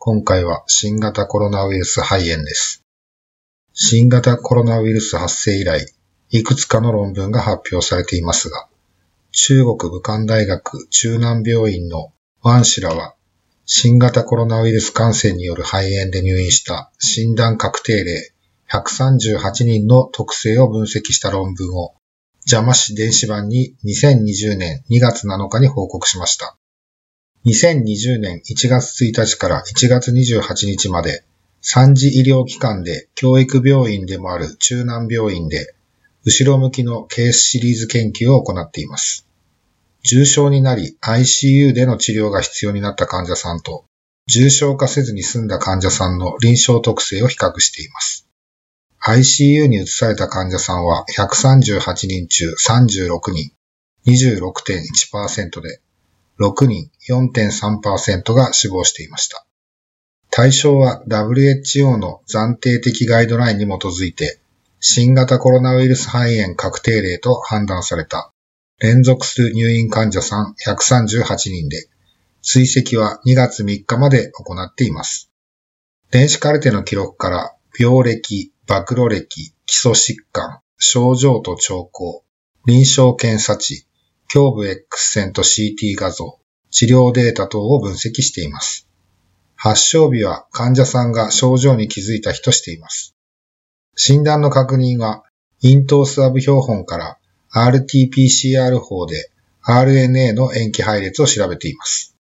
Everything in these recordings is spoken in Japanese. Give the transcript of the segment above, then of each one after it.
今回は新型コロナウイルス肺炎です。新型コロナウイルス発生以来、いくつかの論文が発表されていますが、中国武漢大学中南病院のワン氏らは、新型コロナウイルス感染による肺炎で入院した診断確定例138人の特性を分析した論文を邪魔市電子版に2020年2月7日に報告しました。2020年1月1日から1月28日まで、3次医療機関で教育病院でもある中南病院で、後ろ向きのケースシリーズ研究を行っています。重症になり ICU での治療が必要になった患者さんと、重症化せずに済んだ患者さんの臨床特性を比較しています。ICU に移された患者さんは138人中36人、26.1%で、6人4.3%が死亡していました。対象は WHO の暫定的ガイドラインに基づいて、新型コロナウイルス肺炎確定例と判断された連続する入院患者さん138人で、追跡は2月3日まで行っています。電子カルテの記録から病歴、暴露歴、基礎疾患、症状と兆候、臨床検査値、胸部 X 線と CT 画像、治療データ等を分析しています。発症日は患者さんが症状に気づいた日としています。診断の確認は、咽頭スワブ標本から RT-PCR 法で RNA の塩基配列を調べています。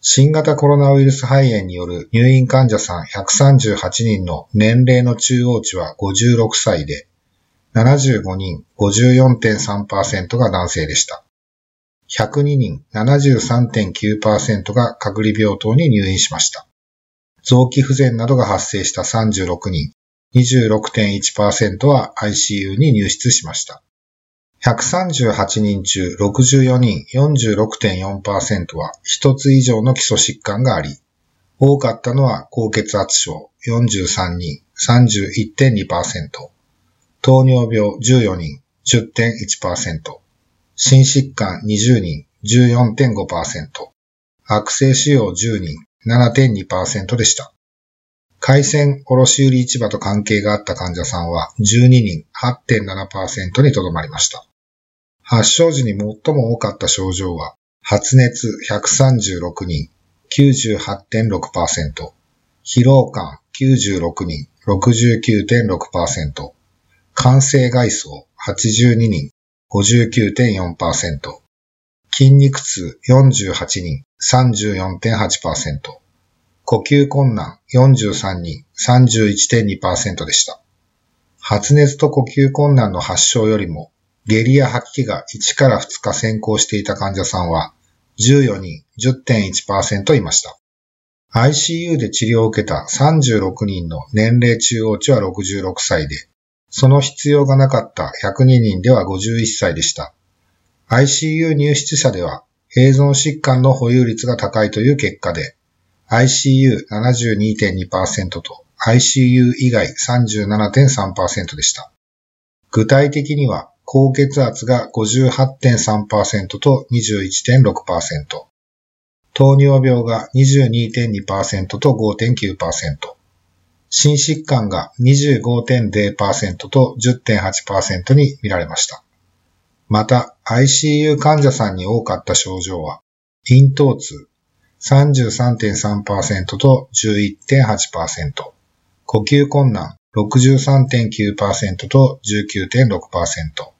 新型コロナウイルス肺炎による入院患者さん138人の年齢の中央値は56歳で、75人54.3%が男性でした。102人73.9%が隔離病棟に入院しました。臓器不全などが発生した36人26.1%は ICU に入室しました。138人中64人46.4%は一つ以上の基礎疾患があり、多かったのは高血圧症43人31.2%、糖尿病14人10.1%、心疾患20人14.5%、悪性腫瘍10人7.2%でした。海鮮卸売市場と関係があった患者さんは12人8.7%にとどまりました。発症時に最も多かった症状は、発熱136人、98.6%、疲労感96人、69.6%、感性外装82人、59.4%、筋肉痛48人、34.8%、呼吸困難43人、31.2%でした。発熱と呼吸困難の発症よりも、下痢や吐き気が1から2日先行していた患者さんは、14人10.1%いました。ICU で治療を受けた36人の年齢中央値は66歳で、その必要がなかった102人では51歳でした。ICU 入室者では、併存疾患の保有率が高いという結果で、ICU72.2% と ICU 以外37.3%でした。具体的には、高血圧が58.3%と21.6%、糖尿病が22.2%と5.9%、心疾患が25.0%と10.8%に見られました。また、ICU 患者さんに多かった症状は、咽頭痛33.3%と11.8%、呼吸困難63.9%と19.6%、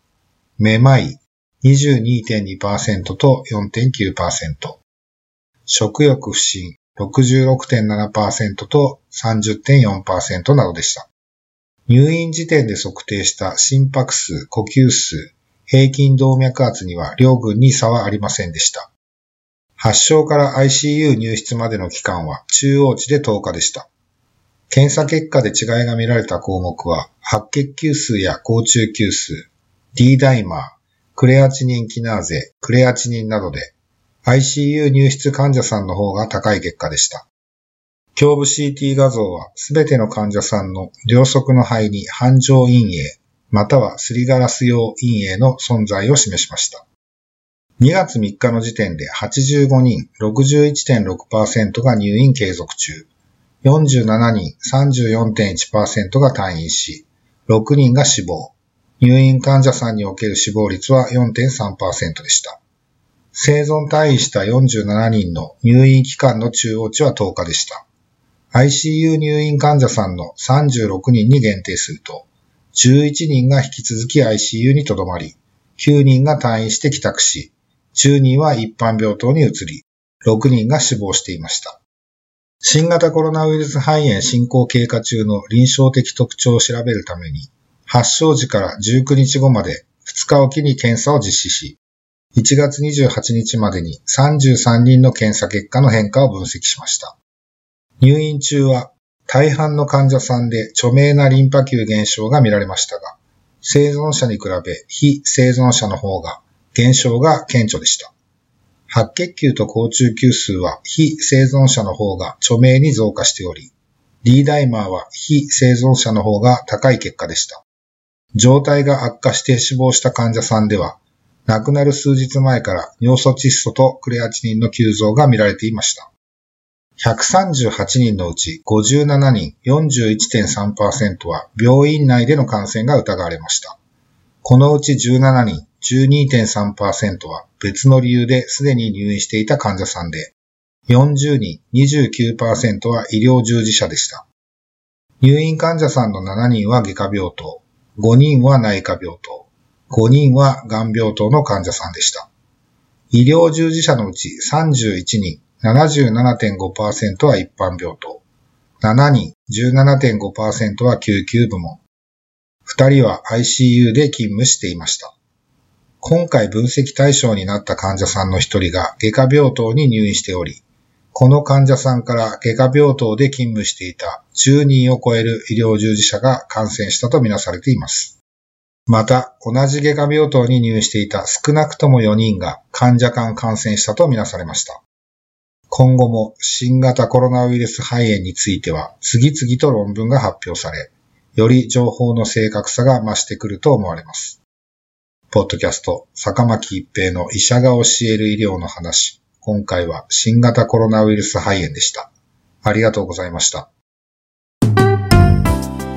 めまい22.2%と4.9%、食欲不振66.7%と30.4%などでした。入院時点で測定した心拍数、呼吸数、平均動脈圧には両群に差はありませんでした。発症から ICU 入室までの期間は中央値で10日でした。検査結果で違いが見られた項目は、白血球数や高中球数、D ダイマー、クレアチニンキナーゼ、クレアチニンなどで、ICU 入室患者さんの方が高い結果でした。胸部 CT 画像はすべての患者さんの両側の肺に繁盛陰影、またはすりガラス用陰影の存在を示しました。2月3日の時点で85人61.6%が入院継続中。47人34.1%が退院し、6人が死亡。入院患者さんにおける死亡率は4.3%でした。生存退院した47人の入院期間の中央値は10日でした。ICU 入院患者さんの36人に限定すると、11人が引き続き ICU にとどまり、9人が退院して帰宅し、10人は一般病棟に移り、6人が死亡していました。新型コロナウイルス肺炎進行経過中の臨床的特徴を調べるために、発症時から19日後まで2日おきに検査を実施し、1月28日までに33人の検査結果の変化を分析しました。入院中は大半の患者さんで著名なリンパ球減少が見られましたが、生存者に比べ非生存者の方が減少が顕著でした。白血球と高中球数は非生存者の方が著名に増加しており、D ダイマーは非生存者の方が高い結果でした。状態が悪化して死亡した患者さんでは、亡くなる数日前から尿素窒素とクレアチニンの急増が見られていました。138人のうち57人41.3%は病院内での感染が疑われました。このうち17人12.3%は別の理由ですでに入院していた患者さんで、40人29%は医療従事者でした。入院患者さんの7人は外科病棟、5人は内科病棟、5人は癌病棟の患者さんでした。医療従事者のうち31人77.5%は一般病棟、7人17.5%は救急部門、2人は ICU で勤務していました。今回分析対象になった患者さんの一人が外科病棟に入院しており、この患者さんから外科病棟で勤務していた10人を超える医療従事者が感染したとみなされています。また、同じ外科病棟に入院していた少なくとも4人が患者間感染したとみなされました。今後も新型コロナウイルス肺炎については次々と論文が発表され、より情報の正確さが増してくると思われます。ポッドキャスト、坂巻一平の医者が教える医療の話。今回は新型コロナウイルス肺炎でした。ありがとうございました。